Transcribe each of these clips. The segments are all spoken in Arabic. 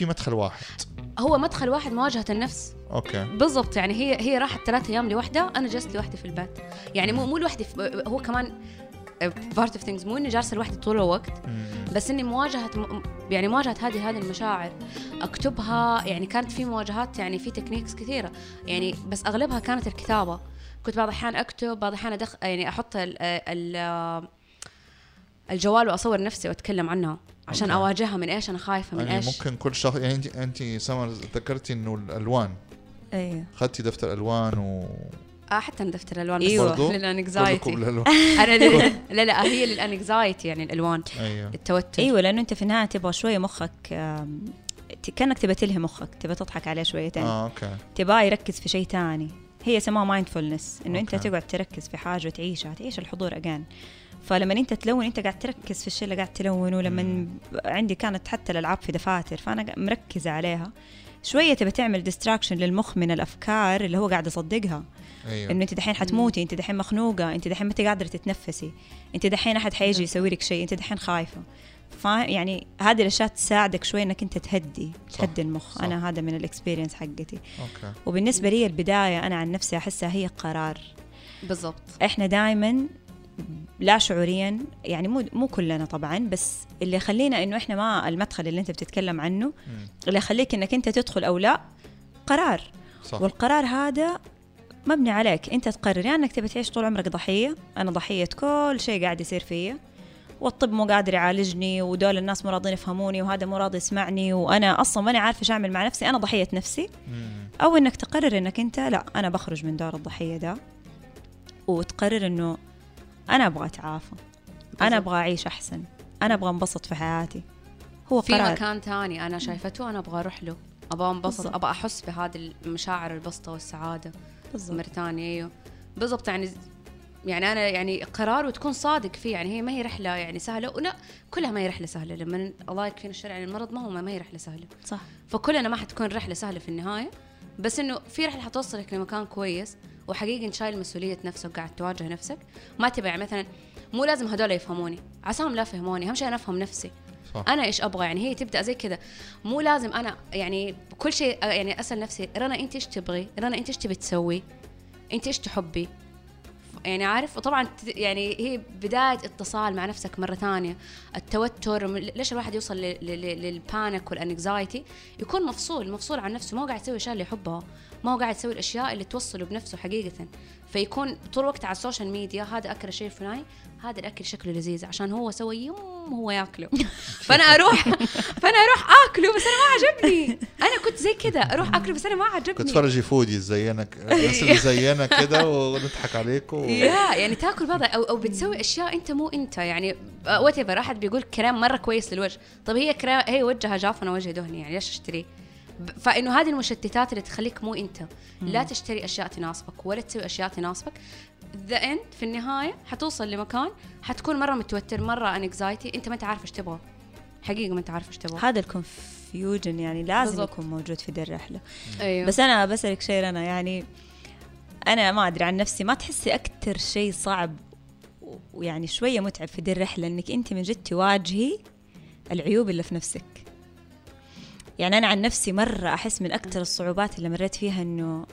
في مدخل واحد. هو مدخل واحد مواجهة النفس. okay. بالضبط يعني هي هي راحت ثلاث أيام لوحدها أنا جلست لوحدي في البيت. يعني مو مو لوحدي هو كمان part of things مو إني جالسة لوحدي طول الوقت. بس إني مواجهة يعني مواجهة هذه هذه المشاعر أكتبها يعني كانت في مواجهات يعني في techniques كثيرة. يعني بس أغلبها كانت الكتابة. كنت بعض الأحيان أكتب بعض الأحيان أدخ يعني أحط ال ال الجوال وأصور نفسي وأتكلم عنها. عشان okay. أواجهها من إيش؟ أنا خايفة من يعني إيش؟ ممكن كل شخص يعني انت انت سمر ذكرتي إنه الألوان. أيوه اخذتي دفتر ألوان و آه حتى أنا دفتر الالوان. برضو؟ لل anxiety. أنا لل- لا لا هي لل anxiety يعني الألوان أيوه. التوتر. أيوه لأنه أنت في النهاية تبغى شوية مخك كأنك تبى تلهي مخك تبى تضحك عليه شويتين. آه okay. تبغاه يركز في شيء تاني. هي اسمها mindfulness إنه أنت. تقعد تركز في حاجة وتعيشها تعيش الحضور again فلما انت تلون انت قاعد تركز في الشيء اللي قاعد تلونه لما. عندي كانت حتى الألعاب في دفاتر فأنا مركزه عليها. شوية تبى تعمل distraction للمخ من الأفكار اللي هو قاعد يصدقها. أيوه. إنه أنت دحين حتموتي أنت دحين مخنوقة أنت دحين ما أنت قادرة تتنفسي. أنت دحين أحد حيجي يسوي لك شيء أنت دحين خايفة. يعني هذه الأشياء تساعدك شوي إنك أنت تهدي صح، تهدي المخ. صح. أنا هذا من ال experience حقتي. okay. وبالنسبة لي البداية أنا عن نفسي أحسها هي قرار بالضبط. إحنا دائما لا شعوريا يعني مو مو كلنا طبعا بس اللي يخلينا إنه إحنا ما المدخل اللي أنت بتتكلم عنه. اللي يخليك إنك أنت تدخل أو لا قرار. صح. والقرار هذا مبني عليك. أنت تقرر يعني إنك تبي تعيش طول عمرك ضحية أنا ضحية كل شيء قاعد يصير فيا. والطب مو قادر يعالجني ودول الناس مو راضين يفهموني وهذا مو راضي يسمعني وأنا أصلا ماني عارفة إيش أعمل مع نفسي. أنا ضحية نفسي. أو إنك تقرر إنك أنت لا أنا بخرج من دور الضحية ده. وتقرر إنه أنا أبغى اتعافى أنا. أبغى أعيش أحسن. أنا أبغى أنبسط في حياتي. هو في قرار مكان تاني أنا شايفته أنا أبغى أروح له. أبغى أنبسط. أبغى أحس بهذه المشاعر البسطة والسعادة. بالضبط. مرة ثانية أيوه بالضبط يعني يعني أنا يعني قرار وتكون صادق فيه. يعني هي ما هي رحلة يعني سهلة. ولا كلها ما هي رحلة سهلة. لما الله يكفينا الشر عن المرض ما هو ما هي رحلة سهلة. صح. فكلنا ما حتكون رحلة سهلة في النهاية. بس إنه في رحلة حتوصلك لمكان كويس. وحقيقي انت شايل مسؤوليه نفسك وقاعد تواجه نفسك. ما تبع مثلا مو لازم هذول يفهموني. عساهم لا يفهموني أهم شيء أنا أفهم نفسي. صح. أنا إيش أبغى؟ يعني هي تبدأ زي كذا. مو لازم أنا يعني كل شيء يعني أسأل نفسي رنا أنت إيش تبغي؟ رنا أنت إيش تبي تسوي؟ أنت إيش تحبي؟ يعني عارف وطبعا يعني هي بداية اتصال مع نفسك مرة ثانية التوتر ليش الواحد يوصل لل panic وال anxiety يكون مفصول مفصول عن نفسه ما هو قاعد يسوي الأشياء اللي يحبها ما هو قاعد يسوي الأشياء اللي توصله بنفسه حقيقه. فيكون طول الوقت على ال social media هذا أكل الشيء الفلاني هذا الأكل شكله لذيذ عشان هو سوى يوم هو ياكله. فأنا أروح فأنا أروح آكله بس أنا ما عجبني. زي كذا أروح أكله بس أنا ما كنت عجبني. تفرجي فودي زينك الناس اللي زينا كده ونضحك عليكم. و... يا يعني تاكل بعض أو أو بتسوي أشياء أنت مو أنت يعني whatever احد بيقول كريم مرة كويس للوجه. طب هي كريم هي وجهها جاف أنا وجهي دهني يعني ليش اشتريه فإنه هذه المشتتات اللي تخليك مو أنت. لا تشتري أشياء تناسبك ولا تسوي أشياء تناسبك. the end في النهاية حتوصل لمكان حتكون مرة متوتر مرة anxiety أنت ما أنت عارف إيش تبغى. حقيقة ما أنت عارف إيش تبغى. هذا ال confusion يعني لازم بالضبط. يكون موجود في دي الرحلة أيوه بس أنا بسألك شيء أنا يعني أنا ما أدري عن نفسي ما تحسي أكثر شيء صعب ويعني شوية متعب في دي الرحلة إنك أنت من جد تواجهي العيوب اللي في نفسك يعني أنا عن نفسي مرة أحس من أكثر الصعوبات اللي مريت فيها إنه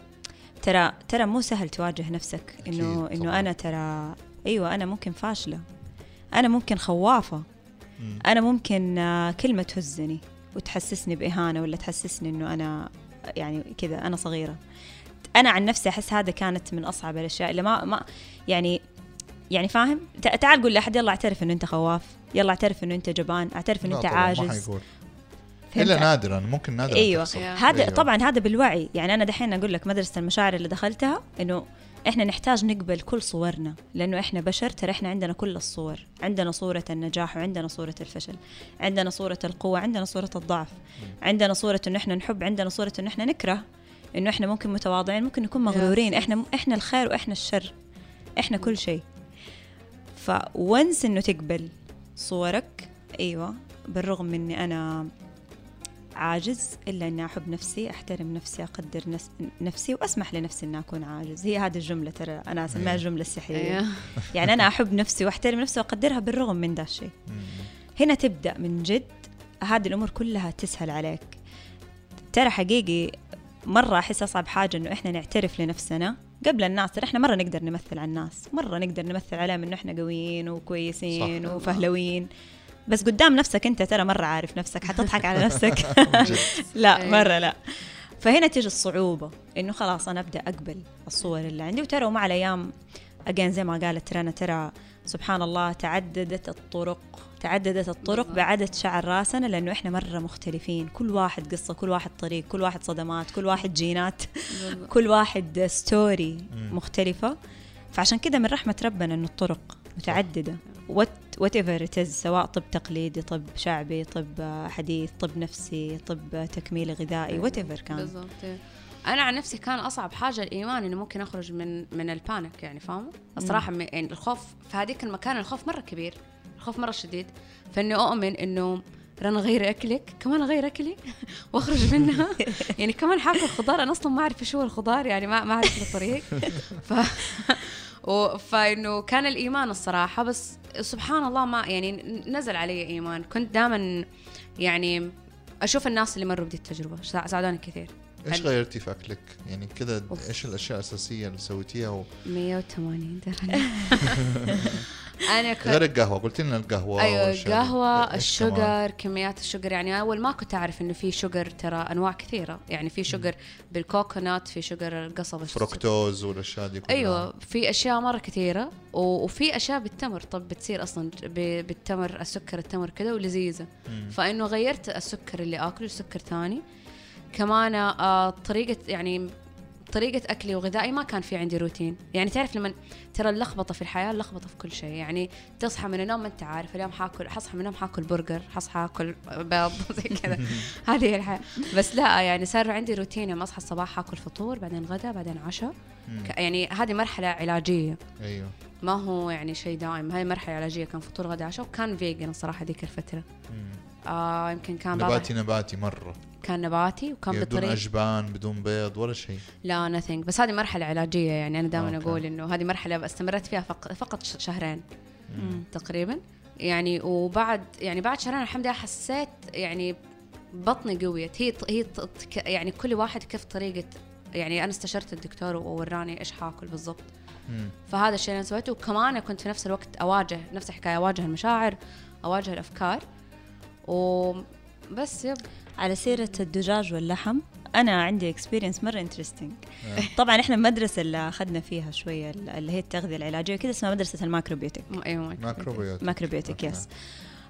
ترى ترى مو سهل تواجه نفسك إنه إنه. أنا ترى أيوه أنا ممكن فاشلة أنا ممكن خوافة مم. أنا ممكن آه، كلمة تهزني وتحسسني بإهانة ولا تحسسني إنه أنا يعني كذا أنا صغيرة أنا عن نفسي أحس هذا كانت من أصعب الأشياء اللي ما ما يعني يعني فاهم تع- تعال قول لأحد يلا اعترف إنه أنت خواف يلا اعترف إنه أنت جبان اعترف إنه أنت عاجز؟ إلا نادرا ممكن نادرا أيوه. هذا أيوة. طبعا هذا بالوعي يعني أنا دحين أقول لك مدرسة المشاعر اللي دخلتها إنه إحنا نحتاج نقبل كل صورنا لأنه إحنا بشر ترى إحنا عندنا كل الصور عندنا صورة النجاح وعندنا صورة الفشل عندنا صورة القوة عندنا صورة الضعف عندنا صورة إنه إحنا نحب عندنا صورة إنه إحنا نكره إنه إحنا ممكن متواضعين ممكن نكون مغرورين. إحنا إحنا الخير وإحنا الشر إحنا كل شيء فونس إنه تقبل صورك أيوه بالرغم من إني أنا عاجز إلا أني أحب نفسي أحترم نفسي أقدر نس- نفسي وأسمح لنفسي إني أكون عاجز هي هذه الجملة ترى أنا أسميها أيوة. الجمله السحريه أيوه يعني أنا أحب نفسي وأحترم نفسي وأقدرها بالرغم من ذا الشيء. هنا تبدأ من جد هذه الأمور كلها تسهل عليك ترى حقيقي مرة أحس أصعب حاجة إنه إحنا نعترف لنفسنا قبل الناس ترى إحنا مرة نقدر نمثل على الناس مرة نقدر نمثل عليهم إنه إحنا قويين وكويسين. وفهلوين بس قدام نفسك أنت ترى مرة عارف نفسك حتضحك على نفسك لا أيوة. مرة لا فهنا تيجي الصعوبة إنه خلاص أنا أبدأ أقبل الصور اللي عندي وترى ومع الأيام again زي ما قالت رنا ترى سبحان الله تعددت الطرق تعددت الطرق. بعدد شعر راسنا لأنه إحنا مرة مختلفين كل واحد قصة كل واحد طريق كل واحد صدمات كل واحد جينات. كل واحد story مم. مختلفة فعشان كده من رحمة ربنا إنه الطرق متعددة whatever سواء طب تقليدي طب شعبي طب حديث طب نفسي طب تكميلي غذائي whatever كان. بالضبط. أنا عن نفسي كان أصعب حاجة الإيمان إنه ممكن أخرج من من ال panic يعني فاهمة؟ الصراحة يعني الخوف في هذيك المكان الخوف مرة كبير الخوف مرة شديد. فإني أؤمن إنه رنا غير أكلك كمان اغير أكلي وأخرج منها. يعني كمان حاكل خضار أنا أصلا ما أعرف إيش هو الخضار يعني ما ما أعرف الطريق. ف فإنه كان الإيمان الصراحة بس سبحان الله ما يعني نزل علي إيمان كنت دائما يعني أشوف الناس اللي مروا بدي التجربة سا- ساعدوني كثير إيش غيرتي في اكلك؟ يعني كذا. إيش الأشياء الأساسية اللي سويتيها و... 180 درهم أنا كنت غير القهوة قلت لنا القهوة أيوه إيش كمان؟ الشجر كميات الشجر يعني أول ما كنت أعرف إنه في شجر ترى أنواع كثيرة. يعني في شجر بالكوكونات في شجر القصب فركتوز والأشياء دي كلها. أيوه في أشياء مرة كثيرة. و- وفي أشياء بالتمر. طب بتصير أصلا ب- بالتمر السكر التمر كذا ولذيذة. فإنه غيرت السكر اللي آكله سكر ثاني. كمان آه طريقة يعني طريقة أكلي وغذائي ما كان في عندي روتين، يعني تعرف لما ترى اللخبطة في الحياة اللخبطة في كل شيء، يعني تصحى من النوم ما أنت عارف اليوم حاكل حصحى من النوم حاكل برجر، حصحى آكل بيض زي كذا، هذه هي الحياة، بس لا يعني صار عندي روتين. لما أصحى الصباح حاكل فطور بعدين غدا بعدين عشاء، يعني هذه مرحلة علاجية. أيوه. ما هو يعني شيء دائم. هاي مرحلة علاجية كان فطور غدا عشاء وكان vegan الصراحة ذيك الفترة. مم. آه يمكن كان نباتي نباتي مرة. كان نباتي وكان يعني بدون بالطريق أجبان بدون بيض ولا شيء؟ لا nothing. بس هذه مرحلة علاجية يعني أنا دائما. أقول إنه هذه مرحلة استمرت فيها فقط, شهرين مم. تقريبا. يعني وبعد يعني بعد شهرين الحمد لله حسيت يعني بطني قويت. هي هي يعني كل واحد كيف طريقة يعني أنا استشرت الدكتور ووراني إيش حاكل بالضبط. فهذا الشيء اللي أنا سويته. وكمان كنت في نفس الوقت أواجه نفس الحكاية أواجه المشاعر أواجه الأفكار. وبس yep. على سيرة الدجاج واللحم. أنا عندي experience مرة interesting آه. طبعا إحنا المدرسة اللي أخذنا فيها شوية اللي هي التغذية العلاجية كده اسمها مدرسة ال macrobiotic. أيوه macrobiotic. macrobiotic. yes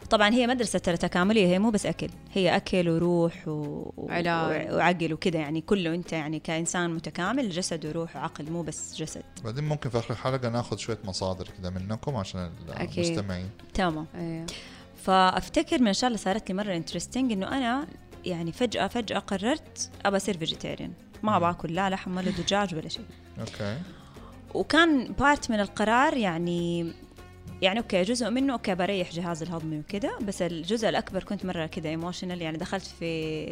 طبعا هي مدرسة ترى تكاملية هي مو بس أكل هي أكل وروح و... علاج. وعقل وكده يعني كله أنت يعني كإنسان متكامل جسد وروح وعقل مو بس جسد. بعدين ممكن في آخر الحلقة ناخذ شوية مصادر كذا منكم عشان. المستمعين. تمام. أيوه. فأفتكر من الاشياء اللي صارت لي مرة interesting إنه أنا يعني فجأة فجأة قررت أبى أصير vegetarian ما باكل لا لحم ولا دجاج ولا شيء. Okay. وكان part من القرار يعني يعني okay جزء منه okay بريح جهاز الهضمي وكذا بس الجزء الأكبر كنت مرة كذا emotional يعني دخلت في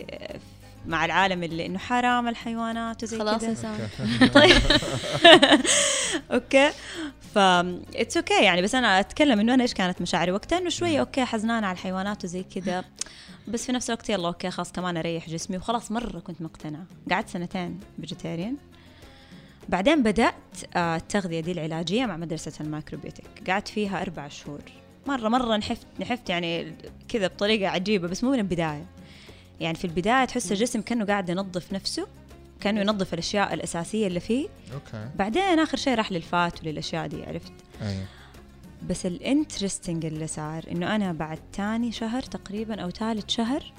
مع العالم اللي إنه حرام الحيوانات وزي خلاص كذا. انسان طيب. Okay. ف it's okay يعني بس أنا أتكلم إنه أنا إيش كانت مشاعري؟ وقتها إنه شوية okay حزنانه على الحيوانات وزي كذا. بس في نفس الوقت يلا okay خلاص كمان أريح جسمي. وخلاص مرة كنت مقتنعة. قعدت سنتين vegetarian بعدين بدأت آه، التغذية دي العلاجية مع مدرسة ال macrobiotic قعدت فيها أربع شهور. مرة مرة نحفت نحفت يعني كذا بطريقة عجيبة بس مو من البداية. يعني في البداية تحس الجسم كأنه قاعد ينظف نفسه كأنه ينظف الأشياء الأساسية اللي فيه. Okay. بعدين آخر شيء راح لل fat وللأشياء دي عرفت؟ أيوه. بس ال interesting اللي صار إنه أنا بعد تاني شهر تقريبا أو ثالث شهر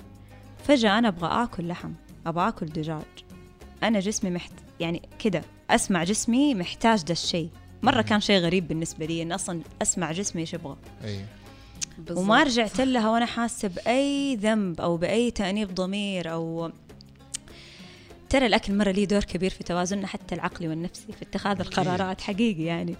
فجأة أنا أبغى آكل لحم أبغى آكل دجاج. أنا جسمي محت يعني كده أسمع جسمي محتاج ده الشيء. مرة كان شيء غريب بالنسبة لي إن أصلا أسمع جسمي إيش يبغى. أيوه. بالضبط. وما رجعت لها وأنا حاسة بأي ذنب أو بأي تأنيب ضمير أو ترى الأكل مرة ليه دور كبير في توازننا حتى العقلي والنفسي في اتخاذ القرارات حقيقي يعني.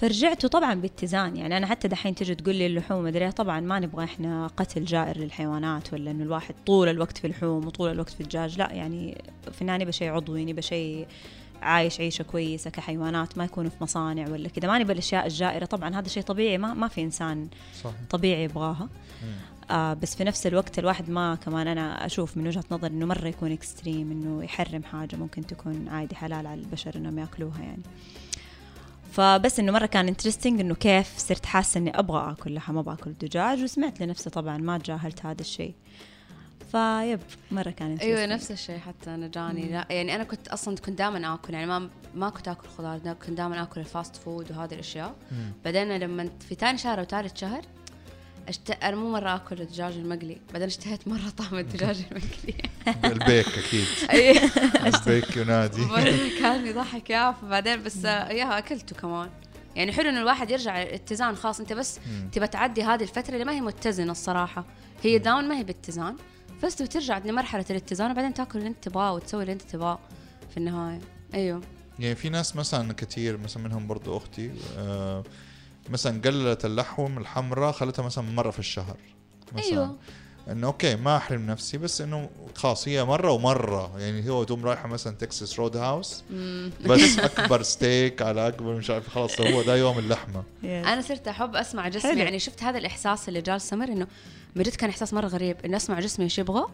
فرجعت طبعا باتزان يعني. أنا حتى دحين تجي تقول لي اللحوم مدري طبعا ما نبغى إحنا قتل جائر للحيوانات ولا إنه الواحد طول الوقت في اللحوم وطول الوقت في الدجاج. لا يعني النهايه نبى شيء عضوي نبى شيء عايش عيشة كويسة كحيوانات ما يكونوا في مصانع ولا كذا. ما نبى الاشياء الجائرة. طبعا هذا شيء طبيعي ما ما في إنسان صح طبيعي يبغاها. آه بس في نفس الوقت الواحد ما كمان أنا أشوف من وجهة نظر إنه مرة يكون extreme إنه يحرم حاجة ممكن تكون عادي حلال على البشر إنهم يأكلوها يعني. فبس إنه مرة كان interesting إنه كيف صرت حاسة إني أبغى آكل لحم ما بأكل دجاج. وسمعت لنفسي طبعا ما تجاهلت هذا الشيء. فيب مرة كان أيوه. نفس الشيء حتى أنا جاني. لا يعني أنا كنت أصلا كنت دائما آكل يعني ما ما كنت آكل خضار دا- كنت دائما آكل ال fast food وهذه الأشياء. بعدين لما في ثاني شهر وثالث شهر اشت... أنا مو مرة آكل الدجاج المقلي. بعدين اشتهيت مرة طعم الدجاج المقلي. البيك أكيد. البيك ينادي. كان يضحك يا فبعدين بس اياها أكلته كمان. يعني حلو انه الواحد يرجع اتزان خلاص أنت بس تبى تعدي هذه الفترة اللي ما هي متزنة الصراحة. هي down ما هي باتزان. بس تبي ترجع لمرحله الاتزان وبعدين تاكل اللي أنت تبغاه وتسوي اللي أنت تبغاه في النهاية. أيوه. يعني في ناس مثلا كتير مثلا منهم برضو أختي آه مثلا قللت اللحوم الحمراء خلتها مثلا مرة في الشهر مثلا. أيوه. إنه okay ما أحرم نفسي بس إنه خلاص هي مرة ومرة يعني هو تقوم رايحة مثلا Texas Roadhouse. بس أكبر ستيك على أكبر مش عارف خلاص هو ده يوم اللحمة. أنا صرت أحب أسمع جسمي. يعني شفت هذا الإحساس اللي جا لسمر إنه من جد كان إحساس مرة غريب إنه أسمع جسمي إيش يبغى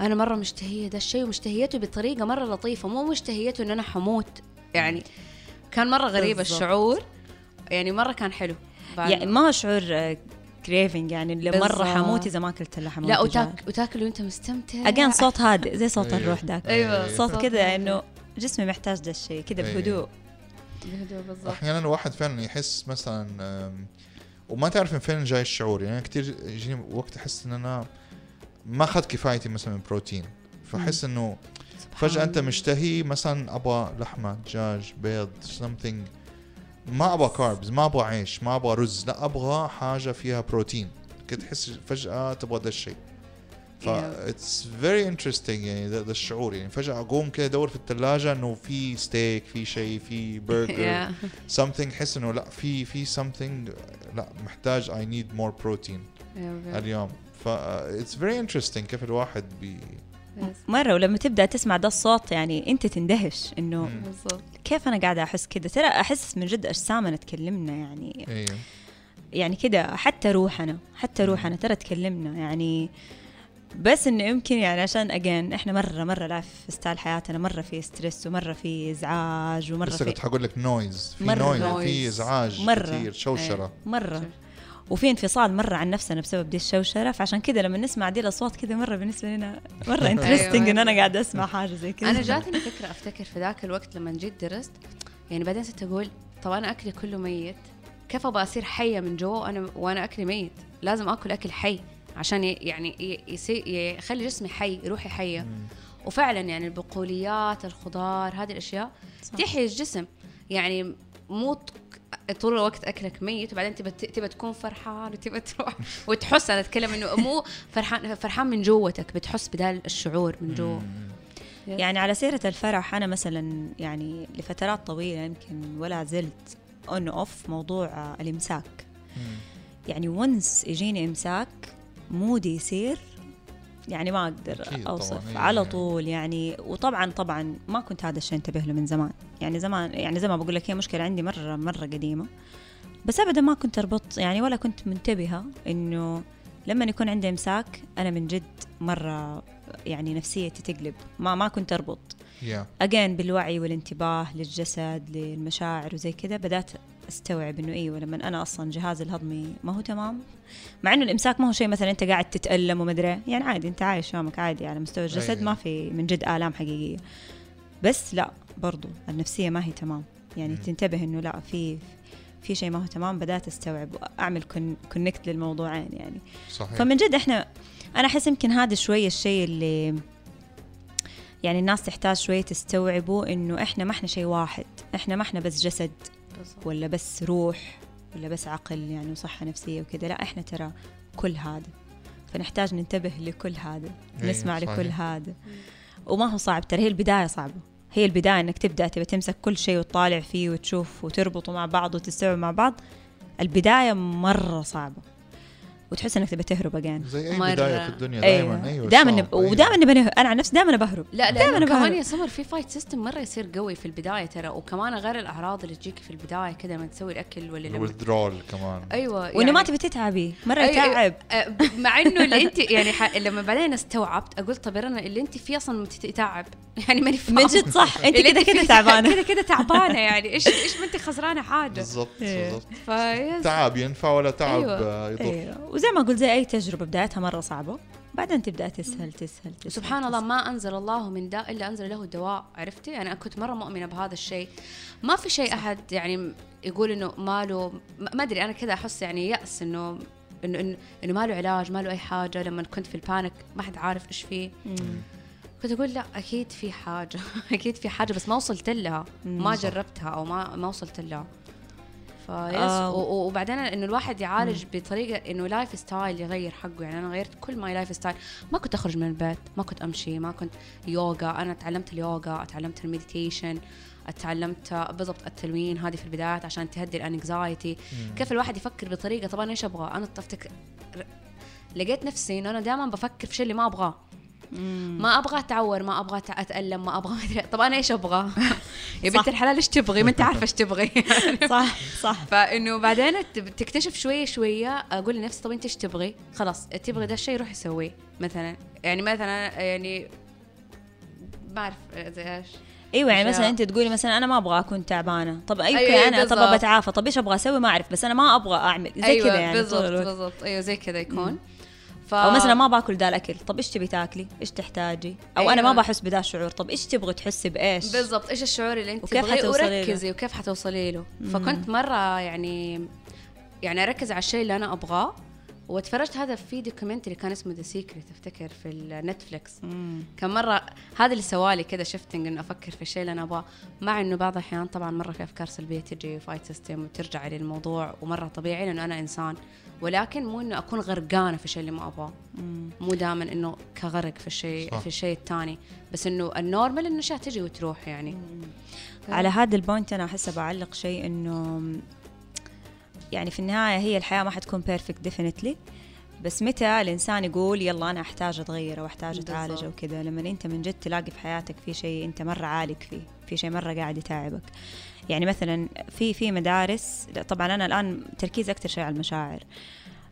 أنا مرة مشتهية ده الشيء ومشتهيته بطريقة مرة لطيفة مو مشتهيته إن أنا حموت يعني كان مرة غريب. الشعور يعني مرة كان حلو يعني ما هو شعور craving يعني اللي مرة. حموت إذا ما أكلت اللحم لا والدجاج. وتاك وتاكل وأنت مستمتع again صوت هادئ زي صوت أيوه. الروح ذاك أيوه صوت كذا. إنه جسمي محتاج ذا الشيء كذا أيوه. بهدوء بهدوء بالضبط أحيانا الواحد فعلا يحس مثلا وما تعرف من فين جاي الشعور يعني كثير يجيني وقت أحس إن أنا ما اخذت كفايتي مثلا من بروتين فأحس إنه فجأة أنت مشتهي مثلا أبغى لحمة دجاج بيض something ما أبغى carbs ما أبغى عيش ما أبغى رز لا أبغى حاجة فيها بروتين كنت تحس فجأة تبغى ده الشيء ف. it's very interesting يعني ده الشعور يعني فجأة أقوم كده أدور في الثلاجة إنه في ستيك في شيء في برجر Yeah. something حس إنه لا في في something لا محتاج I need more protein Yeah, اليوم ف it's very interesting كيف الواحد بي. مرة ولما تبدأ تسمع ده الصوت يعني أنت تندهش إنه كيف أنا قاعدة أحس كذا ترى أحس من جد اجسامنا تكلمنا يعني. أيوه يعني كده حتى روحنا حتى روحنا ترى تكلمنا يعني. بس إنه يمكن يعني عشان again إحنا مرة مرة لا في style حياتنا مرة في stress ومرة في إزعاج ومرة في كنت حقول لك noise في مرة noise noise. في إزعاج مرة. كثير شوشرة. مرة. وفي انفصال مرة عن نفسنا بسبب دي الشوشرة فعشان كذا لما نسمع دي الأصوات كذا مرة بالنسبة لنا مرة interesting إن أنا قاعدة أسمع حاجة زي كذا. أنا جاتني فكرة أفتكر في ذاك الوقت لما جيت درست يعني بعدين صرت أقول طب أنا أكلي كله ميت؟ كيف أبغى أصير حية من جوا وأنا وأنا أكلي ميت؟ لازم أكل أكل حي عشان يعني يخلي جسمي حي روحي حية. وفعلا يعني البقوليات الخضار هذه الأشياء صح. تحيي الجسم. يعني مو طول الوقت أكلك ميت وبعدين تبى تبى تكون فرحان وتبى تروح وتحس أنا أتكلم إنه مو فرحان فرحان من جوتك بتحس بدا الشعور من جوا يعني على سيرة الفرح أنا مثلا يعني لفترات طويلة يمكن ولا زلت on off موضوع الإمساك. يعني once يجيني إمساك مودي يصير يعني ما أقدر أكيد أوصف طبعاً، إيه على يعني. طول يعني. وطبعا طبعا ما كنت هذا الشيء انتبه له من زمان. يعني زمان يعني زي ما بقول لك هي مشكلة عندي مرة مرة قديمة. بس أبدا ما كنت أربط يعني ولا كنت منتبهة إنه لما يكون عندي إمساك أنا من جد مرة يعني نفسيتي تقلب. ما ما كنت أربط. يا اجين بالوعي والانتباه للجسد للمشاعر وزي كذا بدأت استوعب إنه أيوه لما أنا أصلا جهازي الهضمي ما هو تمام مع إنه الإمساك ما هو شيء مثلا أنت قاعد تتألم وما أدري. يعني عادي أنت عايش يومك عادي على مستوى الجسد أيوة. ما في من جد آلام حقيقية بس لا برضو النفسية ما هي تمام يعني مم. تنتبه إنه لا في في شيء ما هو تمام بدأت أستوعب وأعمل كونكت للموضوعين يعني صحيح فمن جد إحنا أنا أحس يمكن هذا شوية الشيء اللي يعني الناس تحتاج شوية تستوعبوا إنه إحنا ما إحنا شيء واحد إحنا ما إحنا بس جسد بالضبط. ولا بس روح ولا بس عقل يعني وصحة نفسية وكذا لا إحنا ترى كل هذا. فنحتاج ننتبه لكل هذا أيوة، نسمع صحيح. لكل هذا وما هو صعب ترى هي البداية صعبة. هي البداية إنك تبدأ تبى تمسك كل شيء وتطالع فيه وتشوف وتربطه مع بعض وتستوعب مع بعض. البداية مرة صعبة. وتحس إنك تبي تهرب اجين زي أي مرة. بداية في الدنيا دائما أيوه دائما صعب، نب... أيوة. ودائما نه- أنا عن نفسي دائما بهرب. لا دايماً لا كمان بهرب. يا سمر في fight system مرة يصير قوي في البداية ترى. وكمان غير الأعراض اللي تجيك في البداية كده لما تسوي الأكل ولا لما ال withdrawal كمان. أيوه وإنه ما يعني- تبي تتعبي. مرة أي- يتعب. أه، مع إنه اللي أنت يعني ح... لما بعدين استوعبت أقول طب أنا اللي أنت فيه أصلا يتعب يعني ماني فاهمة. من جد صح. أنت كذا كذا تعبانة. كذا كذا تعبانة يعني. إيش إيش ما أنت خسرانة حاجة. بالضبط إيه. بالضبط. تعب ينفع ولا تعب أيوة. يضر. وزي ما قلت زي أي تجربة بدايتها مرة صعبة بعدين تبدأ تسهل تسهل تسهل سبحان الله ما أنزل الله من داء إلا أنزل له دواء عرفتي؟ يعني أنا كنت مرة مؤمنة بهذا الشيء. ما في شيء أحد يعني يقول إنه ما له ما أدري أنا كذا أحس يعني يأس إنه إنه إنه إنه ما له علاج ما له أي حاجة. لما كنت في ال panic ما حد عارف إيش فيه. كنت أقول لا أكيد في حاجة أكيد في حاجة بس ما وصلت لها. ما جربتها أو ما ما وصلت لها. ف yes آه. وبعدين إنه الواحد يعالج بطريقة إنه lifestyle يغير حقه. يعني أنا غيرت كل my lifestyle ما كنت أخرج من البيت ما كنت أمشي ما كنت يوغا أنا تعلمت اليوغا تعلمت ال meditation تعلمت بالضبط التلوين هذه في البدايات عشان تهدي ال anxiety كيف الواحد يفكر بطريقة؟ طبعا إيش أبغى؟ أنا افتكر لقيت نفسي إنه أنا دائما بفكر في الشيء اللي ما أبغاه. ما أبغى أتعور ما أبغى أتألم ما أبغى طب أنا إيش أبغى؟ يا بنت الحلال إيش تبغي؟ ما أنت عارفة إيش تبغي. صح صح. فإنه بعدين تكتشف شوية شوية أقول لنفسي طب أنت إيش تبغي؟ خلاص تبغي ده الشيء روحي سويه مثلا. يعني مثلا يعني ما أعرف زي إيش. أيوه يعني. مثلا أنت تقولي مثلا أنا ما أبغى أكون تعبانة. طب أيوه أيوة، أيوة أنا طب. بتعافى طب إيش أبغى أسوي؟ ما أعرف بس أنا ما أبغى أعمل. زي أيوه كذا يعني بالضبط. بالضبط. أيوه زي كذا يكون. ف... أو مثلا ما باكل ذا الأكل. طب إيش تبي تاكلي؟ إيش تحتاجي؟ أو أنا أيوة. ما بحس بذا الشعور. طب إيش تبغي تحسي بإيش؟ بالضبط. إيش الشعور اللي أنت وكيف حتوصلي؟ وركزي وكيف حتوصلي له. فكنت مرة يعني يعني أركز على الشيء اللي أنا أبغاه. وتفرجت هذا في documentary كان اسمه The Secret افتكر في ال Netflix مم. كان مرة هذا اللي سوالي كذا shifting إنه أفكر في الشيء اللي أنا أبغاه. مع إنه بعض الأحيان طبعا مرة في أفكار سلبية تجي fight system وترجع للموضوع ومرة طبيعي لأنه أنا إنسان. ولكن مو إنه أكون غرقانة في الشيء اللي ما أبغاه. مم. مو دائما إنه كغرق في الشيء. في الشيء الثاني بس إنه ال normal إنه أشياء تجي وتروح يعني. على هذا ال point أنا أحس بعلق شيء إنه يعني في النهاية هي الحياة ما حتكون perfect definitely بس متى الإنسان يقول يلا أنا أحتاج أتغير أو أحتاج أتعالج أو بالضبط. كذا؟ لما أنت من جد تلاقي في حياتك في شيء أنت مرة عالق فيه في شيء مرة قاعد يتعبك. يعني مثلا في في مدارس طبعا أنا الآن تركيز أكثر شيء على المشاعر.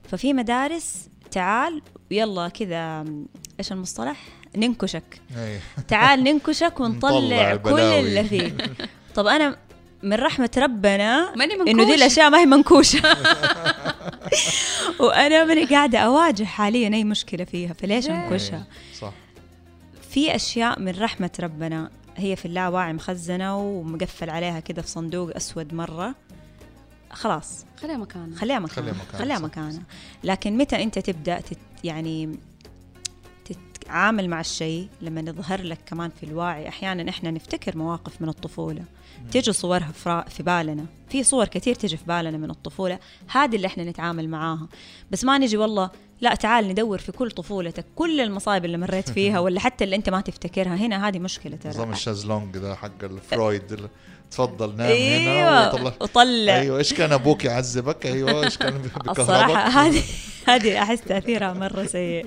ففي مدارس تعال يلا كذا إيش المصطلح؟ ننكشك. تعال ننكشك نطلع ونطلع كل. اللي فيه. طب أنا من رحمة ربنا ماني إنه دي منكوش. الأشياء ما هي منكوشة. وأنا ماني قاعدة أواجه حاليا أي مشكلة فيها فليش ليه؟ انكشها إيه، صح. في أشياء من رحمة ربنا هي في اللاواعي مخزنة ومقفل عليها كده في صندوق أسود مرة. خلاص. خليها مكانها خليها مكانها خليها مكانها، مكانها لكن متى أنت تبدأ تت يعني تتعامل مع الشيء لما يظهر لك كمان في الوعي أحيانا إحنا نفتكر مواقف من الطفولة. تيجي صورها في بالنا. في صور كثير تيجي في بالنا من الطفولة. هذه اللي إحنا نتعامل معاها. بس ما نجي والله لا تعال ندور في كل طفولتك كل المصايب اللي مريت فيها ولا حتى اللي أنت ما تفتكرها. هنا هذه مشكلة نظام ترى الشازلونج ده حق الفرويد. تفضل نام هنا أيوه وطلع. وطلع. أيوه إيش كان أبوك يعذبك؟ أيوه إيش كان بكهربك هذه هذه أحس تأثيرها مرة سيء.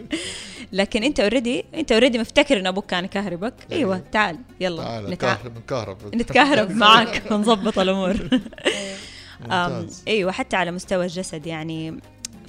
لكن أنت already أنت already مفتكر إن أبوك كان يكهربك؟ أيوه. أيوة. تعال يلا تعال. نكهرب نكهرب. نتكهرب معك ونظبط الأمور. أيوه حتى على مستوى الجسد يعني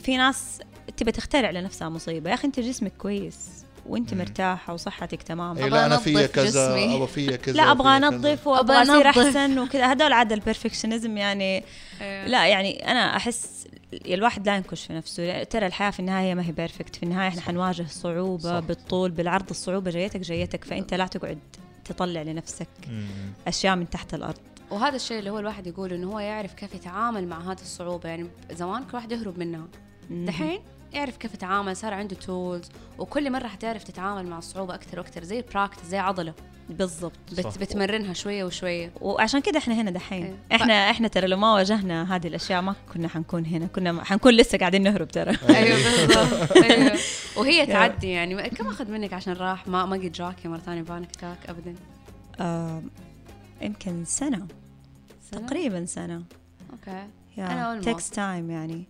في ناس تبي تخترع لنفسها مصيبة. يا أخي أنت جسمك كويس. وانت مرتاحة وصحتك تمام إيه لا أنا فيا كذا جسمي. أبغى فيا كذا لا أبغى. أنظف وأبغى أصير. أحسن وكذا هذول عاد ال perfectionism يعني إيه. لا يعني أنا أحس الواحد لا ينكش في نفسه ترى الحياة في النهاية ما هي perfect في النهاية إحنا صح. حنواجه صعوبة صح. بالطول بالعرض الصعوبة جايتك جايتك فأنت لا تقعد تطلع لنفسك مم. أشياء من تحت الأرض وهذا الشيء اللي هو الواحد يقول إنه هو يعرف كيف يتعامل مع هذه الصعوبة يعني زمان كل واحد يهرب منها دحين يعرف كيف يتعامل صار عنده tools وكل مرة حتعرف تتعامل مع الصعوبة أكثر وأكثر زي practice زي عضلة. بالضبط. بالضبط صح. بتمرنها شوية وشوية. وعشان كده إحنا هنا دحين. إيه. إحنا إحنا ترى لو ما واجهنا هذه الأشياء ما كنا حنكون هنا. كنا حنكون لسه قاعدين نهرب ترى. أيوه بالضبط. أيوه. وهي تعدي يعني. كم أخذ منك عشان راح؟ ما ما قد جاكي مرة ثانية panic attack ابدا. آه يمكن سنة. سنة؟ تقريبا سنة. أوكي. almost. takes time يعني.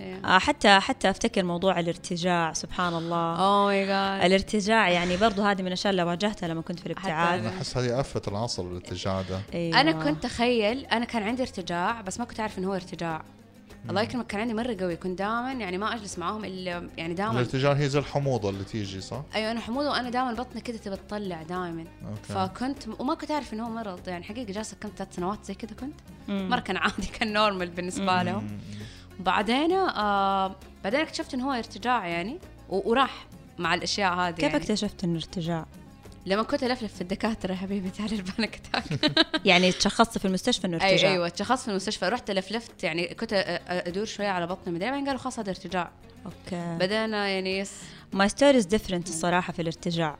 إيه. آه، حتى حتى أفتكر موضوع الارتجاع سبحان الله. oh my God الارتجاع يعني برضو هذه من الأشياء اللي واجهتها لما كنت في الابتعاد. أنا أحس هذه آفة العصر الارتجاع ده. أيوة. أنا كنت اتخيل أنا كان عندي ارتجاع بس ما كنت أعرف إنه هو ارتجاع. الله يكرمك كان عندي مرة قوي كنت دائما يعني ما أجلس معاهم إلا يعني دائما الارتجاع هي زي الحموضة اللي تيجي صح؟ أيوه أنا حموضة وأنا دائما بطني كذا تبى تطلع دائما أوكي. فكنت وما كنت أعرف إنه هو مرض يعني حقيقة جالسه كم ثلاث سنوات زي كذا كنت. مرة كان عادي كان normal بالنسبة لهم. بعدين آه بعدين اكتشفت انه هو ارتجاع يعني وراح مع الأشياء هذه كيف يعني. اكتشفت إنه ارتجاع؟ لما كنت ألفلف في الدكاترة يا حبيبتي على ال panic attack يعني تشخصت في المستشفى إنه ارتجاع. أيوه تشخصت في المستشفى رحت لفلفت يعني كنت أدور شوية على بطني مدري بعدين قالوا خلاص هذا ارتجاع. أوكي. بدأنا يعني yes. My story is different الصراحة في الارتجاع.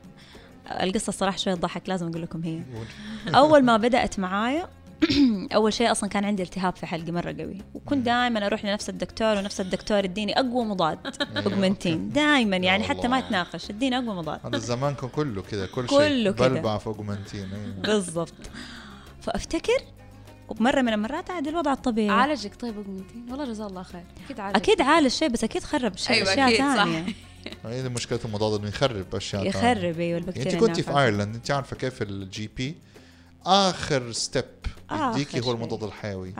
القصة الصراحة شوية تضحك لازم أقول لكم هي. أول ما بدأت معايا اول شيء أصلا كان عندي التهاب في حلقي مرة قوي وكنت دائما أروح لنفس الدكتور ونفس الدكتور يديني أقوى مضاد Augmentin دائما يعني حتى ما الله. يتناقش اديني أقوى مضاد هذا الزمان كان كله كذا كل شيء كله كده. بلبع في Augmentin أيوة. بالضبط فأفتكر ومره من المرات عاد الوضع الطبيعي عالجك طيب Augmentin والله جزاه الله خير أكيد عالجك أكيد عالج شيء بس أكيد خرب شيء أيوة، أشياء أكيد، صح. ثانية هي مشكلة المضاد إنه يخرب أشياء ثانية. يخرب أيوه البكتيريا أنت كنتي في. ايرلند أنت عارفة كيف ال GP آخر step يديكي هو. المضاد الحيوي.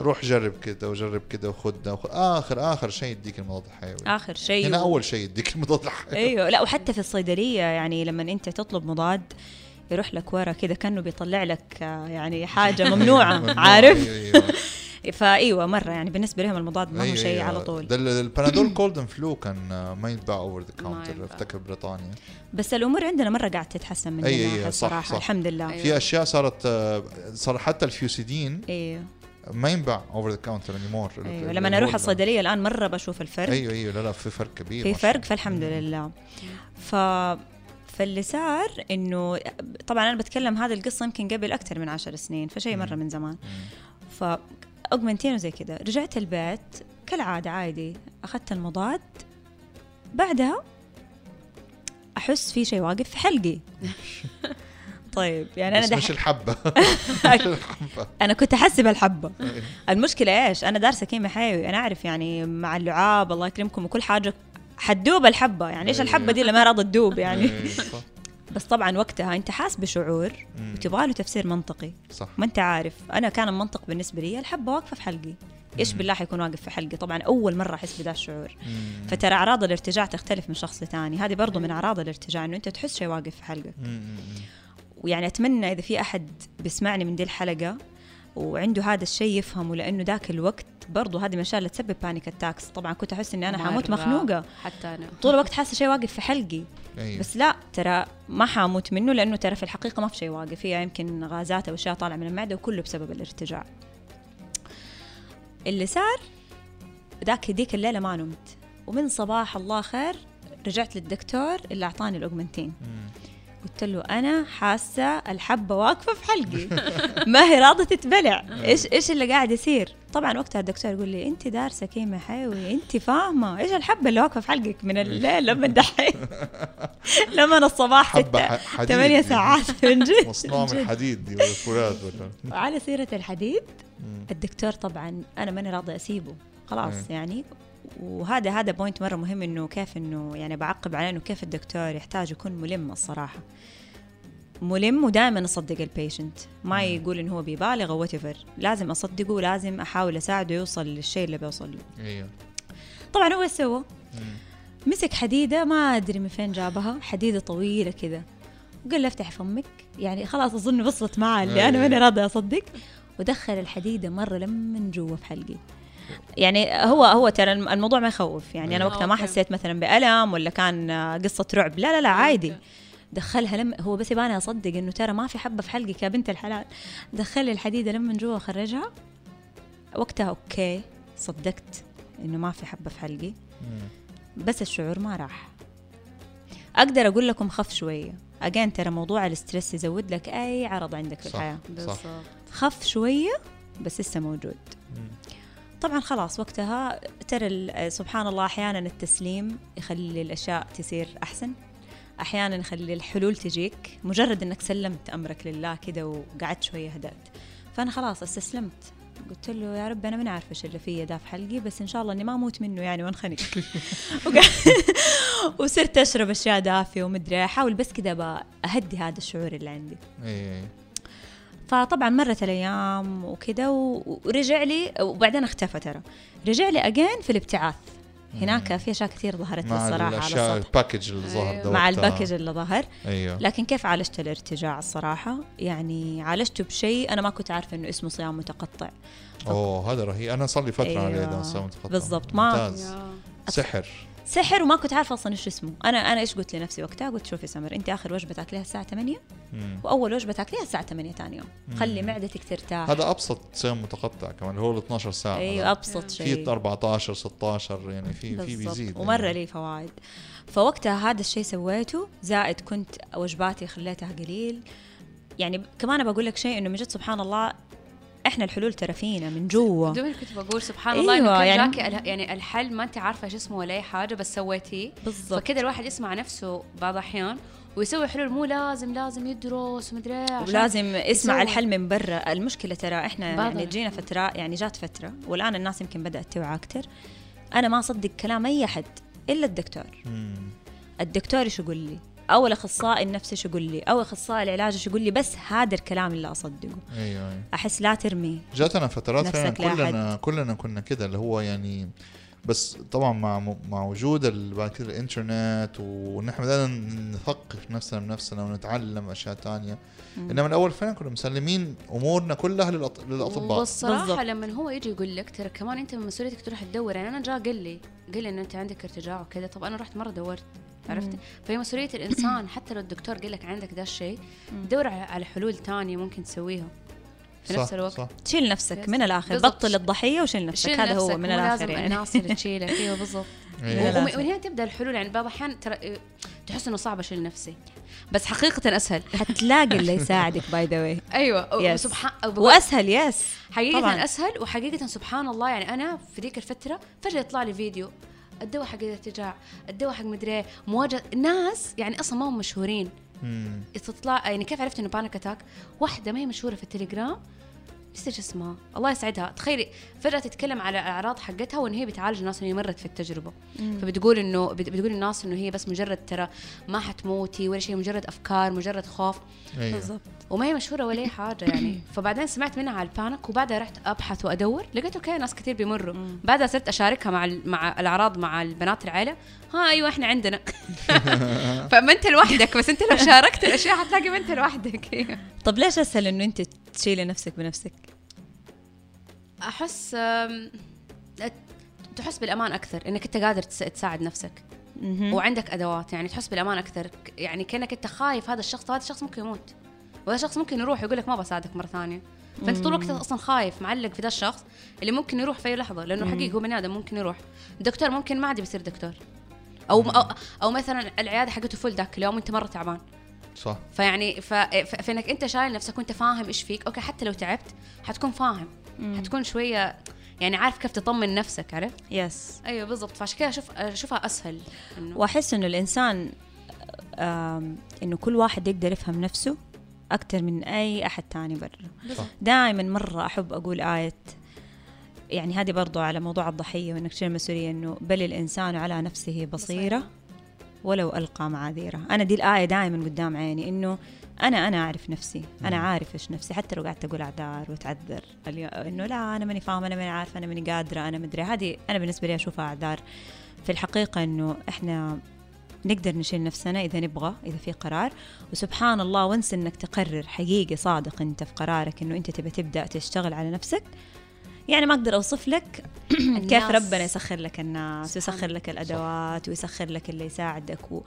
روح جرب كده وجرب كده وخد ده وخد اخر آخر شيء يديك المضاد الحيوي آخر شيء هنا و- أول شيء يديك المضاد الحيوي أيوه لا وحتى في الصيدلية يعني لما أنت تطلب مضاد يروح لك ورا كذا كأنه بيطلع لك آه، يعني حاجة ممنوعة ممنوع. عارف أيوة، أيوة. فايوه مره يعني بالنسبة لهم المضاد ما هو أيوة، شيء أيوة. على طول البنادول كل ده فلو كان ما يتباع over the counter. أفتكر بريطانيا بس الأمور عندنا مرة قاعدة تتحسن من أي- الناحيه أي، صح، الصراحه صح. الحمد لله أيوة. في أشياء صارت آه، صار حتى ال Fucidin أيوه ما ينباع over the counter anymore أيوه لما أنا أروح الصيدلية الآن مرة بشوف الفرق أيوه أيوه لا لا في فرق كبير في فرق فالحمد لله ف فاللي صار إنه طبعا أنا بتكلم هذه القصة يمكن قبل أكثر من عشر سنين فشيء مرة. من زمان. ف Augmentin وزي كذا. رجعت البيت كالعادة عادي. أخذت المضاد. بعدها أحس في شيء واقف في حلقي. طيب يعني أنا مش. الحبة. أنا كنت احسب الحبه إيه. المشكلة إيش؟ أنا دارسة كيمياء حيوي. أنا أعرف يعني مع اللعاب الله يكرمكم وكل حاجة حتدوب الحبة. يعني إيش أيوة. الحبة دي اللي ما راضت تدوب يعني؟ إيه،. بس طبعا وقتها أنت حاس بشعور. وتبغى له تفسير منطقي. صح. ما أنت عارف. أنا كان المنطق بالنسبة لي الحبه واقفة في حلقي. إيش. بالله حيكون واقف في حلقي؟ طبعا أول مرة أحس بدا الشعور. فترى أعراض الارتجاع تختلف من شخص لثاني. هذه برضو من أعراض الارتجاع إنه أنت تحس شيء واقف في حلقك. ويعني أتمنى إذا في أحد بيسمعني من دي الحلقة وعنده هذا الشيء يفهمه لأنه ذاك الوقت برضو هذه من الاشياء اللي تسبب panic attacks طبعا كنت أحس إني أنا حاموت مرة. مخنوقة. حتى أنا. طول الوقت حاسة شيء واقف في حلقي. أيوة. بس لا ترى ما حاموت منه لأنه ترى في الحقيقة ما في شيء واقف. هي يمكن غازات أو أشياء طالعة من المعدة وكله بسبب الارتجاع. اللي صار ذاك ديك الليلة ما نمت. ومن صباح الله خير رجعت للدكتور اللي أعطاني الاوجمنتين. قلت له أنا حاسة الحبة واقفة في حلقي ما هي راضية تتبلع إيش إيش اللي قاعد يصير طبعا وقتها الدكتور يقول لي أنت دارسة كيمياء حيوي أنت فاهمة إيش الحبة اللي واقفة في حلقك من الليل لما دحين لما الصباح حبة ستة ح- حديد ثمانية دي. ساعات من جد مصنوع من. حديد دي ولا فولاذ ولا وعلى سيرة الحديد. الدكتور طبعا أنا ماني راضي أسيبه خلاص. يعني وهذا هذا point مرة مهم إنه كيف إنه يعني بعقب عليه إنه كيف الدكتور يحتاج يكون ملم الصراحة. ملم ودائما أصدق ال patient ما. يقول إنه هو بيبالغ أو whatever. لازم أصدقه ولازم أحاول أساعده يوصل للشيء اللي بيوصل له. إيوه. طبعا هو إيش سوى. مسك حديدة ما أدري من فين جابها. حديدة طويلة كذا. وقال له افتح فمك يعني خلاص أظن وصلت معاه اللي أنا. ماني راضي أصدق. ودخل الحديدة مرة لمن جوا في حلقي. يعني هو هو ترى الم- الموضوع ما يخوف. يعني أنا أيوة. وقتها ما. حسيت مثلا بألم ولا كان قصة رعب. لا لا لا عادي. دخلها لم هو بس يباني أصدق إنه ترى ما في حبة في حلقك يا بنت الحلال. دخل الحديدة لما جوا وخرجها. وقتها أوكي صدقت إنه ما في حبة في حلقي. بس الشعور ما راح. أقدر أقول لكم خف شوية. اجين ترى موضوع الاسترس يزود لك أي عرض عندك في صح. الحياة. بالضبط. خف شوية بس لسه موجود. طبعا خلاص وقتها ترى سبحان الله أحيانا التسليم يخلي الأشياء تصير أحسن. أحيانا يخلي الحلول تجيك. مجرد إنك سلمت أمرك لله كده وقعدت شوية هدأت. فأنا خلاص استسلمت. قلت له يا رب أنا ما عارفه إيش اللي فيا ده في حلقي بس إن شاء الله إني ما أموت منه يعني وأنخنق. وصرت أشرب أشياء دافية ومدري أحاول بس كذا أهدي هذا الشعور اللي عندي. إيه. فطبعا مرت الأيام وكذا ورجع لي وبعدين اختفى ترى رجع لي again في الابتعاث هناك في اشياء كثير ظهرت لي مع الصراحة على ال package اللي ظهر أيوة. ده مع. ال package اللي ظهر أيوه لكن كيف عالجت الارتجاع الصراحة يعني عالجته بشيء أنا ما كنت عارفة إنه اسمه صيام متقطع أوه هذا رهيب أنا صار لي فترة عليه أيوة. ده صار متقطع. بالضبط. ما- ممتاز. سحر سحر وما كنت عارفة أصلا إيش اسمه أنا أنا إيش قلت لنفسي وقتها قلت شوفي سمر أنت آخر وجبة تاكليها الساعة 8 مم. وأول وجبة تاكليها الساعة 8 ثاني يوم خلي مم. معدتك ترتاح هذا أبسط صيام متقطع كمان اللي هو ال 12 ساعه أيوه. أبسط شيء في 14 16 يعني في في. بيزيد ومرة يعني. لي فوائد فوقتها هذا الشيء سويته زائد كنت وجباتي خليتها قليل يعني كمان بقول لك شيء إنه من جد سبحان الله إحنا الحلول ترى فينا من جوا. دوبني كنت بقول سبحان أيوة، الله إنه كان يعني- جاكي يعني الحل ما أنت عارفة إيش اسمه ولا أي حاجة بس سويتيه. بالضبط. فكذا الواحد يسمع نفسه بعض الأحيان ويسوي حلول. مو لازم لازم يدرس ومدري إيه عشان ولازم اسمع يسوي. الحل من برا. المشكلة ترى إحنا يعني جينا فترة يعني جات فترة والآن الناس يمكن بدأت توعى أكثر أنا ما أصدق كلام أي أحد إلا الدكتور. مم. الدكتور إيش يقول لي؟ أو الأخصائي النفسي إيش يقول لي أو أخصائي العلاج إيش يقول لي بس هذا الكلام اللي أصدقه أيوه أيوه أحس لا ترمي جاتنا فترات فعلا. كلنا كلنا كنا كده اللي هو يعني بس طبعا مع مع وجود بعد كده الإنترنت ونحن بدأنا نثقف نفسنا بنفسنا ونتعلم أشياء تانية إنما الأول فعلا كنا مسلمين أمورنا كلها. للأطباء والصراحة. لما هو يجي يقول لك ترى كمان أنت من مسؤوليتك تروح تدور يعني أنا جاء قال لي قال لي ان أنت عندك ارتجاع وكذا طب أنا رحت مرة دورت عرفتي فهي مسؤولية الإنسان حتى لو الدكتور قال لك عندك ده الشيء دور على حلول تانية ممكن تسويها في صح نفس الوقت صح تشيل نفسك. من الآخر بالضبط. بطل الضحية وشيل نفسك شيل هذا هو نفسك، من مو الآخر يعني الناس اللي تشيلك أيوه بالضبط أيوة. من ومن. ومن هنا تبدأ الحلول يعني بعض الأحيان ترى إيه، تحس إنه صعب أشيل نفسي بس حقيقة أسهل حتلاقي اللي يساعدك by the way أيوه Yes. وسبحان وبقول- وأسهل yes حقيقة طبعاً. طبعا. أسهل وحقيقة سبحان الله يعني أنا في ذيك الفترة فجأة يطلع لي فيديو الدواء حق الارتجاع الدواء حق مدري إيه، مواجهة ناس يعني أصلا ما هم مشهورين مم. تطلع يعني كيف عرفت إنه panic attack واحدة ما هي مشهورة في التليجرام نسيت إيش اسمها الله يسعدها. تخيلي فجأة تتكلم على الأعراض حقتها وإن هي بتعالج الناس وهي مرت في التجربة. فبتقول إنه بت- بتقول للناس إنه هي بس مجرد ترى ما حتموتي ولا شيء مجرد أفكار مجرد خوف. أيوه. بالضبط. وما هي مشهورة ولا أي حاجة يعني. فبعدين سمعت منها على ال panic وبعدها رحت أبحث وأدور لقيت أوكي ناس كثير بيمروا. بعدها صرت أشاركها مع ال- مع الأعراض مع البنات العيله ها أيوه إحنا عندنا. فما أنت لوحدك بس أنت لو شاركت الأشياء حتلاقي ما أنت لوحدك. طب ليش أسهل إنه أنت تشيلي نفسك بنفسك؟ أحس تحس بالأمان أكثر إنك أنت قادر تس- تساعد نفسك. وعندك أدوات يعني تحس بالأمان أكثر. يعني كأنك أنت خايف هذا الشخص هذا الشخص ممكن يموت. وهذا الشخص ممكن يروح يقول لك ما بساعدك مرة ثانية. فأنت طول الوقت أصلا خايف معلق في ذا الشخص اللي ممكن يروح في أي لحظة لأنه حقيقي هو بني آدم ممكن يروح. الدكتور ممكن ما عاد بيصير دكتور. أو أو, أو مثلا العيادة حقته full ذاك اليوم انت مرة تعبان. صح. فيعني ف... فإنك أنت شايل نفسك وأنت فاهم إيش فيك. أوكي حتى لو تعبت حتكون فاهم. حتكون شوية يعني عارف كيف تطمن نفسك عرفت؟ yes أيوه بالضبط. فعشان كذا أشوف أشوفها أسهل إنه وأحس إنه الإنسان إنه كل واحد يقدر يفهم نفسه أكثر من أي أحد تاني برا. دائما مرة أحب أقول آية يعني هذه برضو على موضوع الضحية وإنك تشيل المسؤوليه إنه بل الإنسان على نفسه بصيرة ولو ألقى معاذيره. أنا دي الآية دائما قدام عيني إنه أنا أنا أعرف نفسي. أنا عارف إيش نفسي. حتى لو قعدت أقول أعذار وتعذر إنه لا أنا ماني فاهمة أنا ماني عارفة أنا ماني قادرة أنا مدري. هذه أنا بالنسبة لي أشوفها أعذار. في الحقيقة إنه إحنا نقدر نشيل نفسنا إذا نبغى إذا في قرار. وسبحان الله و once إنك تقرر حقيقي صادق أنت في قرارك إنه أنت تبى تبدأ تشتغل على نفسك. يعني ما أقدر أوصف لك كيف ربنا يسخر لك الناس ويسخر لك الأدوات ويسخر لك اللي يساعدك و...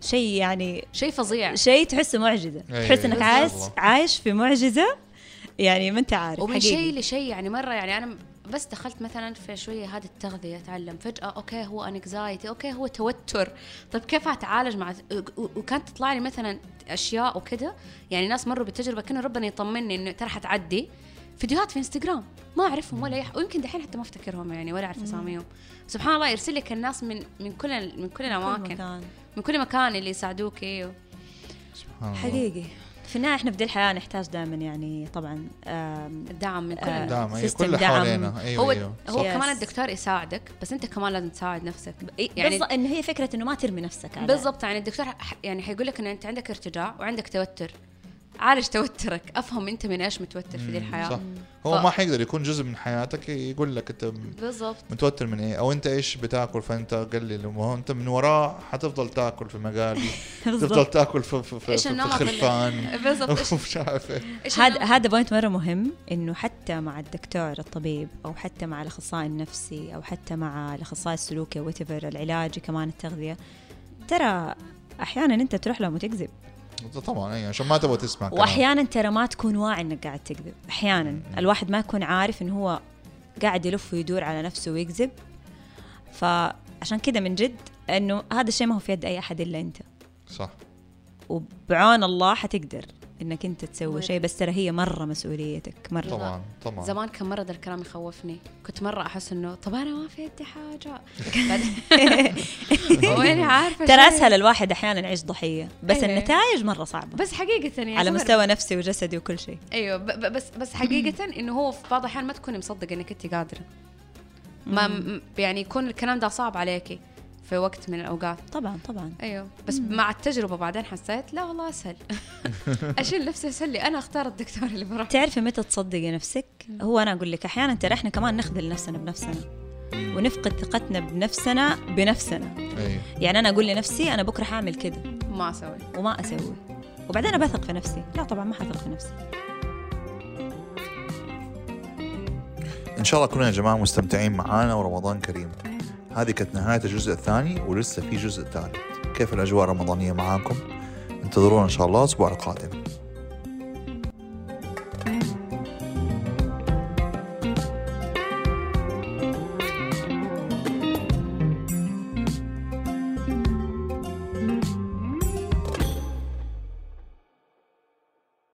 شيء يعني شيء فظيع. شيء تحسه معجزة. أيوة، تحس إنك. عايش. عايش في معجزة يعني ما أنت عارف ومن شيء لشيء يعني مرة يعني أنا بس دخلت مثلا في شوية هذه التغذية أتعلم. فجأة أوكي هو anxiety أوكي هو توتر. طيب كيف أتعالج مع وكانت تطلع لي مثلا أشياء وكذا يعني ناس مروا بالتجربة كانوا ربنا يطمني إنه ترى حتعدي. فيديوهات في إنستغرام ما أعرفهم ولا يح... ويمكن دحين حتى ما أفتكرهم يعني ولا أعرف أساميهم سبحان الله يرسل لك الناس من من كل من كل كل الأماكن مكان. من كل مكان اللي يساعدوك أيوه سبحان الله حقيقي في النهاية إحنا في دي الحياة نحتاج دائما يعني طبعا الدعم من كل آه، الناس. دعم أي system كل دعم. حوالينا أيوه هو أيوه هو صح. كمان Yes. الدكتور يساعدك بس أنت كمان لازم تساعد نفسك يعني يعني بالضبط انه هي فكرة إنه ما ترمي نفسك بالضبط يعني الدكتور يعني حيقول لك إن أنت عندك ارتجاع وعندك توتر عالج توترك. أفهم أنت من إيش متوتر في دي الحياة. صح. هو ف- ما حيقدر يكون جزء من حياتك يقول لك أنت بالضبط. متوتر من إيه؟ أو أنت إيش بتاكل؟ فأنت قلل. ما هو أنت من وراه حتفضل تاكل في مقالي. تفضل تاكل في في, في, في, في النمط اللي- خرفان بالضبط. إيش ومش عارف إيه. إيش هذا؟ هذا point مرة مهم إنه حتى مع الدكتور الطبيب أو حتى مع الأخصائي النفسي أو حتى مع الأخصائي السلوكي whatever العلاجي كمان التغذية ترى أحيانا أنت تروح لهم وتكذب. طبعا اي عشان ما تبغى تسمع كلام. واحيانا ترى ما تكون واعي إنك قاعد تكذب أحيانا. الواحد ما يكون عارف انه هو قاعد يلف ويدور على نفسه ويكذب. فعشان كده من جد إنه هذا الشيء ما هو في يد أي أحد إلا أنت. صح. وبعون الله حتقدر. إنك أنت تسوي؟ شيء بس ترى هي مرة مسؤوليتك مرة. طبعا طبعا. زمان كان مرة ذا الكلام يخوفني. كنت مرة أحس إنه طب أنا ما في يدي حاجة. وين عارفة ترى. أسهل الواحد أحيانا يعيش ضحية بس أيوة. النتائج مرة صعبة. بس حقيقة يعني على. مستوى نفسي وجسدي وكل شيء. أيوه بس بس حقيقة إنه هو في بعض الأحيان ما تكوني مصدقة إنك انت قادرة. ما يعني يكون الكلام ده صعب عليكي. في وقت من الأوقات. طبعا طبعا. أيوه. بس مع التجربة بعدين حسيت لا والله أسهل. أشيل نفسي أسهل لي. أنا أختار الدكتور اللي بروح. تعرفي متى تصدقي نفسك؟ هو أنا أقول لك أحيانا ترى إحنا كمان نخذل نفسنا بنفسنا. ونفقد ثقتنا بنفسنا بنفسنا. اي يعني أنا أقول لنفسي أنا بكرة حأعمل كده. ما أسوي. وما أسوي. وبعدين بثق في نفسي. لا طبعا ما حثق في نفسي. إن شاء الله كلنا يا جماعة مستمتعين معانا ورمضان كريم. هذه كانت نهاية الجزء الثاني ولسه في جزء ثالث. كيف الأجواء الرمضانية معاكم؟ انتظرونا إن شاء الله الأسبوع القادم.